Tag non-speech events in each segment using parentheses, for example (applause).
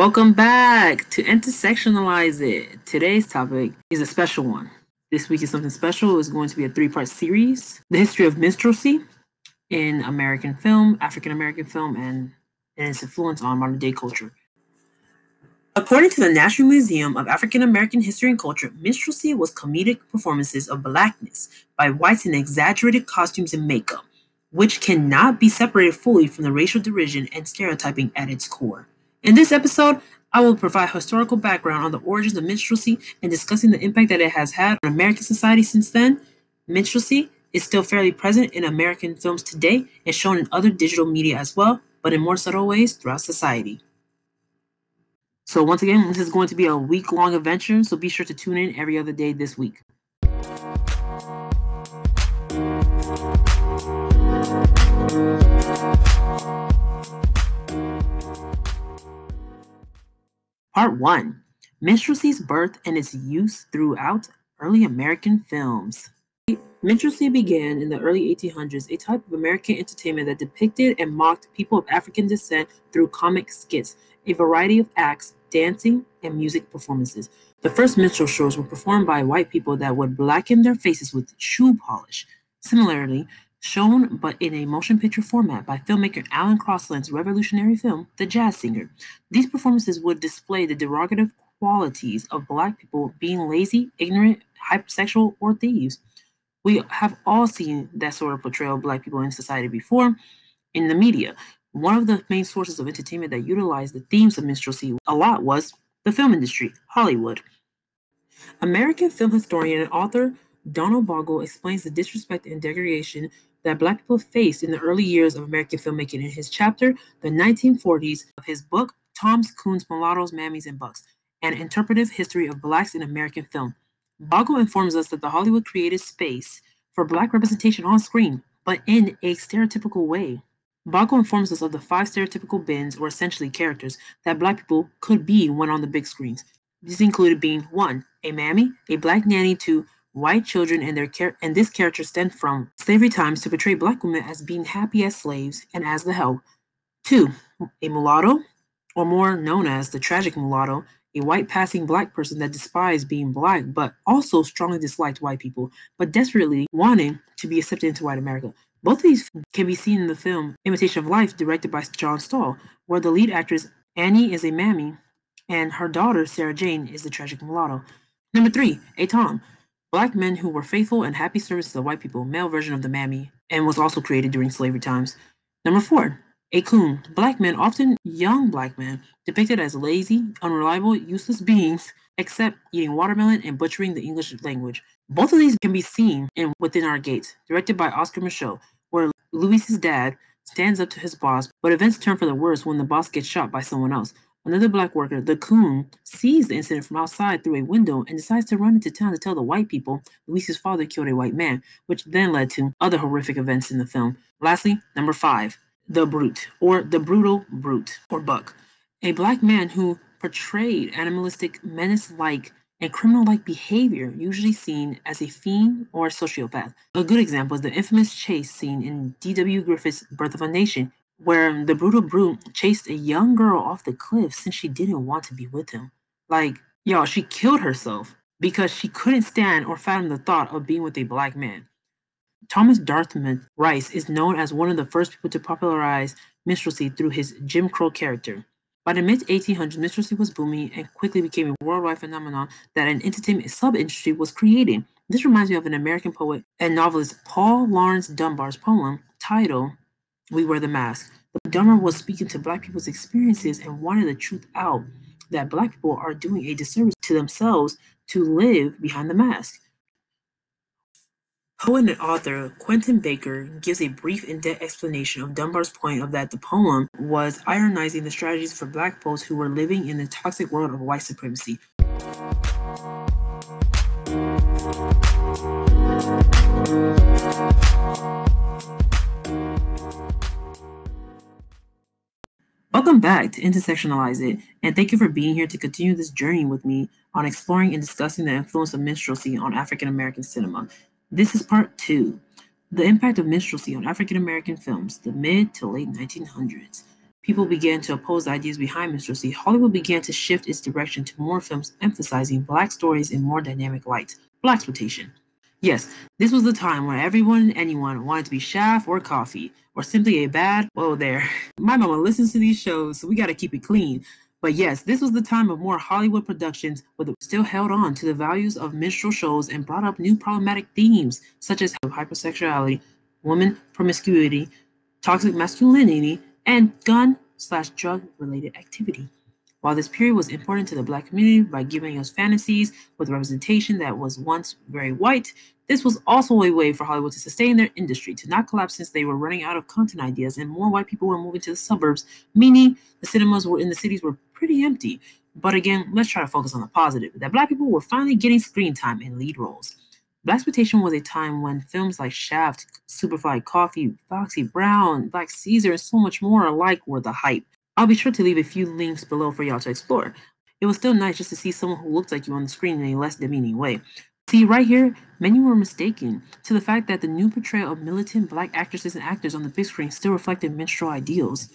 Welcome back to Intersectionalize It. Today's topic is a special one. This week is something special. It's going to be a three part series the history of minstrelsy in American film, African American film, and, and its influence on modern day culture. According to the National Museum of African American History and Culture, minstrelsy was comedic performances of blackness by whites in exaggerated costumes and makeup, which cannot be separated fully from the racial derision and stereotyping at its core. In this episode, I will provide historical background on the origins of minstrelsy and discussing the impact that it has had on American society since then. Minstrelsy is still fairly present in American films today and shown in other digital media as well, but in more subtle ways throughout society. So, once again, this is going to be a week long adventure, so be sure to tune in every other day this week. Part 1 Minstrelsy's birth and its use throughout early American films. Minstrelsy began in the early 1800s, a type of American entertainment that depicted and mocked people of African descent through comic skits, a variety of acts, dancing, and music performances. The first minstrel shows were performed by white people that would blacken their faces with shoe polish. Similarly, shown but in a motion picture format by filmmaker Alan Crosland's revolutionary film, The Jazz Singer. These performances would display the derogative qualities of black people being lazy, ignorant, hypersexual, or thieves. We have all seen that sort of portrayal of black people in society before in the media. One of the main sources of entertainment that utilized the themes of minstrelsy a lot was the film industry, Hollywood. American film historian and author Donald Bogle explains the disrespect and degradation that Black people faced in the early years of American filmmaking in his chapter, The 1940s, of his book, Tom's Coon's Mulattoes, Mammies, and Bucks, An Interpretive History of Blacks in American Film. Bogle informs us that the Hollywood created space for Black representation on screen, but in a stereotypical way. Bogle informs us of the five stereotypical bins, or essentially characters, that Black people could be when on the big screens. These included being one, a mammy, a black nanny to white children and their char- and this character stemmed from slavery times to portray black women as being happy as slaves and as the help. Two, a mulatto, or more known as the tragic mulatto, a white passing black person that despised being black but also strongly disliked white people, but desperately wanting to be accepted into white America. Both of these can be seen in the film Imitation of Life, directed by John Stahl, where the lead actress Annie is a mammy and her daughter Sarah Jane is the tragic mulatto. Number three, a Tom, Black men who were faithful and happy service to the white people, male version of the mammy, and was also created during slavery times. Number four, a coon. Black men, often young black men, depicted as lazy, unreliable, useless beings, except eating watermelon and butchering the English language. Both of these can be seen in Within Our Gates, directed by Oscar Micheaux, where Louis's dad stands up to his boss, but events turn for the worse when the boss gets shot by someone else. Another black worker, the coon, sees the incident from outside through a window and decides to run into town to tell the white people Luis's father killed a white man, which then led to other horrific events in the film. Lastly, number five, the brute, or the brutal brute, or buck, a black man who portrayed animalistic, menace like, and criminal like behavior, usually seen as a fiend or a sociopath. A good example is the infamous chase scene in D.W. Griffith's Birth of a Nation, where the brutal brute chased a young girl off the cliff since she didn't want to be with him. Like, y'all, she killed herself because she couldn't stand or fathom the thought of being with a black man. Thomas Dartmouth Rice is known as one of the first people to popularize minstrelsy through his Jim Crow character. By the mid 1800s, minstrelsy was booming and quickly became a worldwide phenomenon that an entertainment sub industry was creating. This reminds me of an American poet and novelist Paul Laurence Dunbar's poem titled we wear the mask. The Dunbar was speaking to Black people's experiences and wanted the truth out that Black people are doing a disservice to themselves to live behind the mask. Poet and author Quentin Baker gives a brief in-depth explanation of Dunbar's point of that the poem was ironizing the strategies for black folks who were living in the toxic world of white supremacy. Welcome back to Intersectionalize It, and thank you for being here to continue this journey with me on exploring and discussing the influence of minstrelsy on African American cinema. This is part two the impact of minstrelsy on African American films, the mid to late 1900s. people began to oppose the ideas behind minstrelsy, Hollywood began to shift its direction to more films emphasizing black stories in more dynamic light. Blaxploitation. Yes, this was the time where everyone and anyone wanted to be Shaft or Coffy, or simply a bad, whoa there. (laughs) My mama listens to these shows, so we gotta keep it clean. But yes, this was the time of more Hollywood productions, but still held on to the values of minstrel shows and brought up new problematic themes, such as hypersexuality, woman promiscuity, toxic masculinity, and gun slash drug related activity. While this period was important to the Black community by giving us fantasies with representation that was once very white, this was also a way for Hollywood to sustain their industry, to not collapse since they were running out of content ideas and more white people were moving to the suburbs, meaning the cinemas were in the cities were pretty empty. But again, let's try to focus on the positive that Black people were finally getting screen time in lead roles. Blaxploitation was a time when films like Shaft, Superfly Coffy, Foxy Brown, Black Caesar, and so much more alike were the hype. I'll be sure to leave a few links below for y'all to explore. It was still nice just to see someone who looked like you on the screen in a less demeaning way. See, right here, many were mistaken to the fact that the new portrayal of militant black actresses and actors on the big screen still reflected minstrel ideals.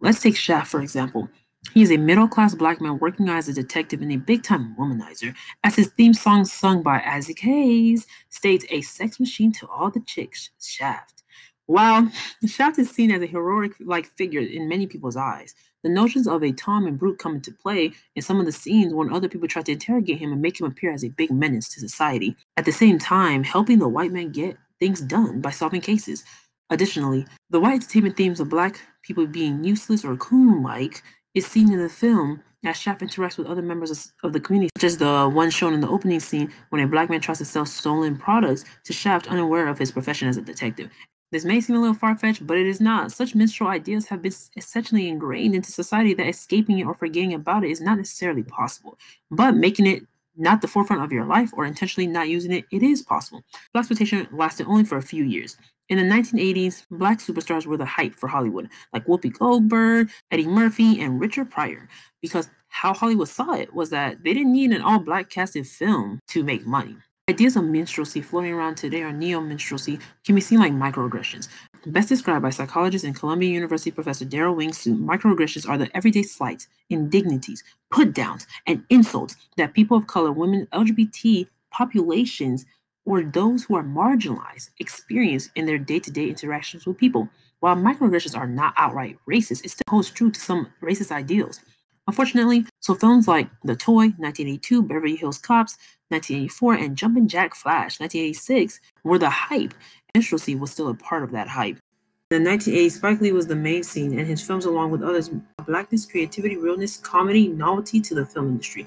Let's take Shaft, for example. He is a middle class black man working as a detective and a big time womanizer, as his theme song, sung by Isaac Hayes, states a sex machine to all the chicks, Shaft. While Shaft is seen as a heroic like figure in many people's eyes, the notions of a Tom and Brute come into play in some of the scenes when other people try to interrogate him and make him appear as a big menace to society. At the same time, helping the white man get things done by solving cases. Additionally, the white entertainment themes of black people being useless or coon-like is seen in the film as Shaft interacts with other members of the community, such as the one shown in the opening scene when a black man tries to sell stolen products to Shaft unaware of his profession as a detective. This may seem a little far fetched, but it is not. Such minstrel ideas have been essentially ingrained into society that escaping it or forgetting about it is not necessarily possible. But making it not the forefront of your life or intentionally not using it, it is possible. Blaxploitation lasted only for a few years. In the 1980s, black superstars were the hype for Hollywood, like Whoopi Goldberg, Eddie Murphy, and Richard Pryor, because how Hollywood saw it was that they didn't need an all black casted film to make money. Ideas of minstrelsy floating around today are neo-minstrelsy can be seen like microaggressions. Best described by psychologist and Columbia University professor Derald Wing microaggressions are the everyday slights, indignities, put-downs, and insults that people of color, women, LGBT populations, or those who are marginalized experience in their day-to-day interactions with people. While microaggressions are not outright racist, it still holds true to some racist ideals. Unfortunately, so films like The Toy, 1982, Beverly Hills Cops, 1984, and Jumpin' Jack Flash, 1986, were the hype. Minstrelsy was still a part of that hype. In the 1980s, Spike Lee was the main scene, and his films, along with others, blackness, creativity, realness, comedy, novelty to the film industry.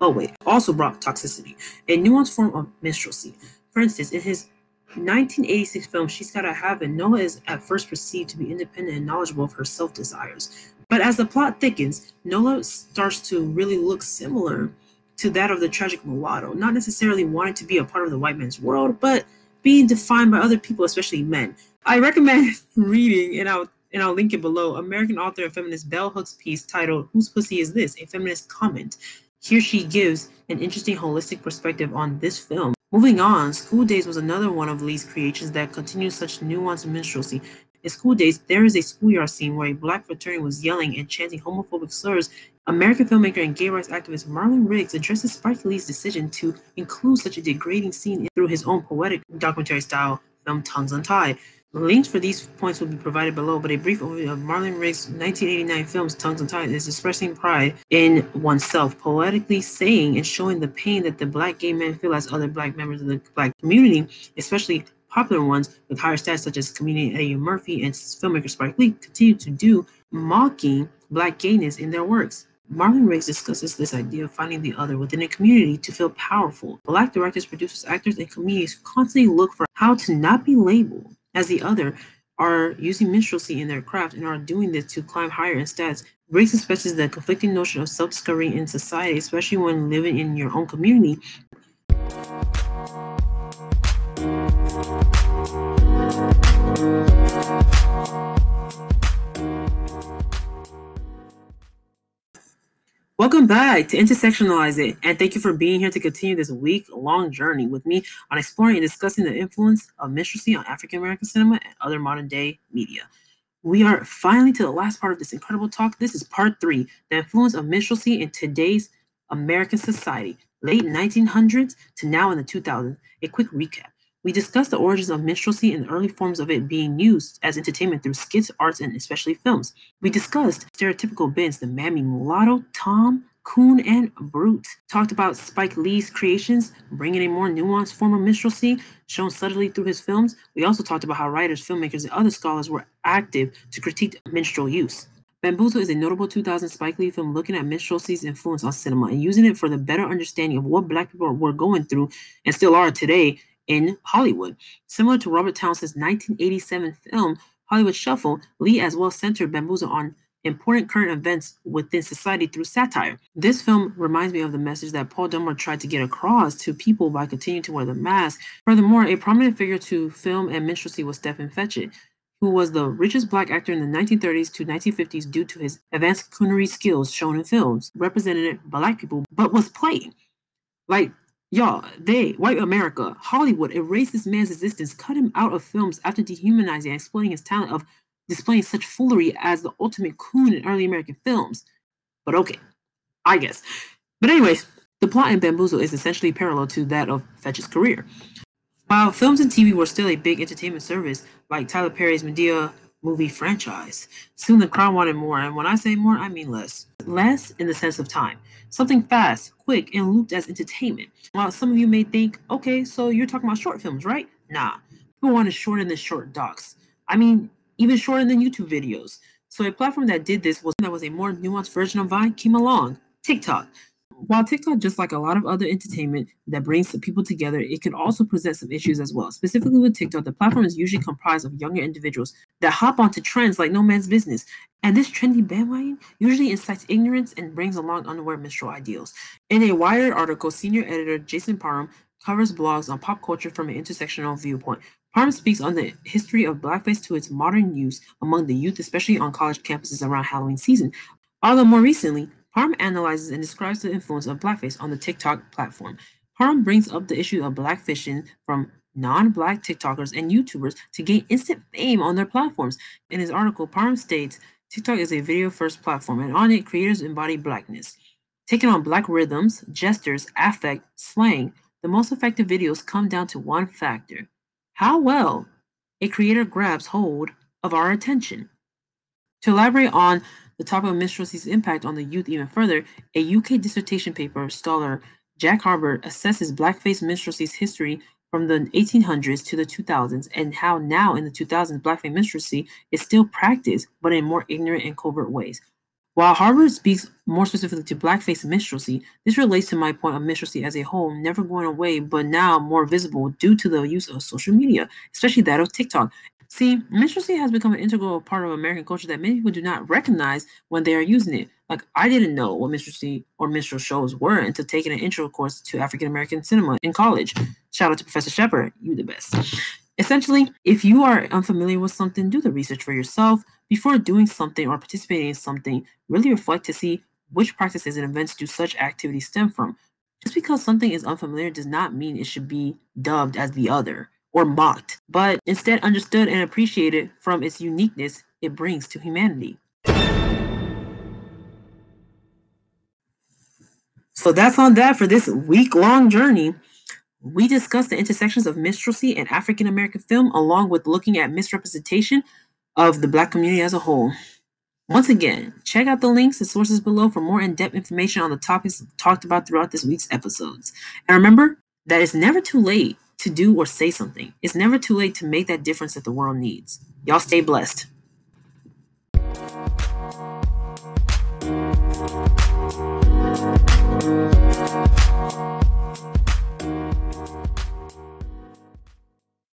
Oh wait, also brought toxicity, a nuanced form of minstrelsy. For instance, in his 1986 film She's Gotta Have It, Nola is at first perceived to be independent and knowledgeable of her self desires. But as the plot thickens, Nola starts to really look similar to that of the tragic mulatto, not necessarily wanting to be a part of the white man's world, but being defined by other people, especially men. I recommend (laughs) reading, and I'll and I'll link it below, American author and feminist Bell Hooks' piece titled Whose Pussy Is This? A Feminist Comment. Here she gives an interesting holistic perspective on this film. Moving on, School Daze was another one of Lee's creations that continues such nuanced minstrelsy in School Daze, there is a schoolyard scene where a black fraternity was yelling and chanting homophobic slurs. American filmmaker and gay rights activist Marlon Riggs addresses Spike Lee's decision to include such a degrading scene through his own poetic documentary style film Tongues Untied. Links for these points will be provided below, but a brief overview of Marlon Riggs' 1989 films Tongues Untied is expressing pride in oneself, poetically saying and showing the pain that the black gay men feel as other black members of the black community, especially Popular ones with higher stats, such as comedian Eddie Murphy and filmmaker Spike Lee, continue to do mocking black gayness in their works. Marlon Riggs discusses this idea of finding the other within a community to feel powerful. Black directors, producers, actors, and comedians constantly look for how to not be labeled as the other are using minstrelsy in their craft and are doing this to climb higher in stats. Riggs expresses the conflicting notion of self-discovery in society, especially when living in your own community, Welcome back to Intersectionalize It, and thank you for being here to continue this week long journey with me on exploring and discussing the influence of minstrelsy on African American cinema and other modern day media. We are finally to the last part of this incredible talk. This is part three the influence of minstrelsy in today's American society, late 1900s to now in the 2000s. A quick recap. We discussed the origins of minstrelsy and the early forms of it being used as entertainment through skits, arts, and especially films. We discussed stereotypical bits the Mammy Mulatto, Tom, Coon, and Brute. Talked about Spike Lee's creations, bringing a more nuanced form of minstrelsy shown subtly through his films. We also talked about how writers, filmmakers, and other scholars were active to critique minstrel use. Bamboozle is a notable 2000 Spike Lee film looking at minstrelsy's influence on cinema and using it for the better understanding of what Black people were going through and still are today in Hollywood. Similar to Robert Townsend's 1987 film Hollywood Shuffle, Lee as well centered Bamboozle on important current events within society through satire. This film reminds me of the message that Paul Dunbar tried to get across to people by continuing to wear the mask. Furthermore, a prominent figure to film and minstrelsy was Stepin Fetchit, who was the richest black actor in the 1930s to 1950s due to his advanced culinary skills shown in films, represented black people, but was playing. Like, y'all, they, white America, Hollywood erased this man's existence, cut him out of films after dehumanizing and exploiting his talent of displaying such foolery as the ultimate coon in early American films. But okay, I guess. But anyways, the plot in Bamboozle is essentially parallel to that of Fetch's career. While films and TV were still a big entertainment service, like Tyler Perry's Madea movie franchise, soon the crowd wanted more, and when I say more, I mean less. Less in the sense of time. Something fast, quick, and looped as entertainment. While some of you may think, okay, so you're talking about short films, right? Nah. People wanted shorter than short docs. I mean, even shorter than YouTube videos. So a platform that did this was that was a more nuanced version of Vine came along, TikTok. While TikTok, just like a lot of other entertainment that brings people together, it can also present some issues as well. Specifically with TikTok, the platform is usually comprised of younger individuals that hop onto trends like no man's business. And this trendy bandwagon usually incites ignorance and brings along unaware minstrel ideals. In a Wired article, senior editor Jason Parham covers blogs on pop culture from an intersectional viewpoint, Parham speaks on the history of blackface to its modern use among the youth, especially on college campuses around Halloween season. Although more recently, Parham analyzes and describes the influence of blackface on the TikTok platform. Parham brings up the issue of blackfishing from non-black TikTokers and YouTubers to gain instant fame on their platforms. In his article, Parham states, TikTok is a video-first platform, and on it, creators embody blackness. Taking on black rhythms, gestures, affect, slang, the most effective videos come down to one factor how well a creator grabs hold of our attention. To elaborate on the topic of minstrelsy's impact on the youth even further, a UK dissertation paper scholar Jack Harbert assesses blackface minstrelsy's history from the 1800s to the 2000s and how now in the 2000s blackface minstrelsy is still practiced but in more ignorant and covert ways. While Harbert speaks more specifically to blackface minstrelsy, this relates to my point of minstrelsy as a whole never going away, but now more visible due to the use of social media, especially that of TikTok. See, minstrelsy has become an integral part of American culture that many people do not recognize when they are using it. Like, I didn't know what minstrelsy or minstrel shows were until taking an intro course to African American cinema in college. Shout out to Professor Shepard, you the best. Essentially, if you are unfamiliar with something, do the research for yourself. Before doing something or participating in something, really reflect to see which practices and events do such activities stem from. Just because something is unfamiliar does not mean it should be dubbed as the other or mocked, but instead understood and appreciated from its uniqueness it brings to humanity. So that's on that for this week long journey. We discussed the intersections of minstrelsy and African American film, along with looking at misrepresentation of the Black community as a whole. Once again, check out the links and sources below for more in depth information on the topics talked about throughout this week's episodes. And remember that it's never too late to do or say something, it's never too late to make that difference that the world needs. Y'all stay blessed.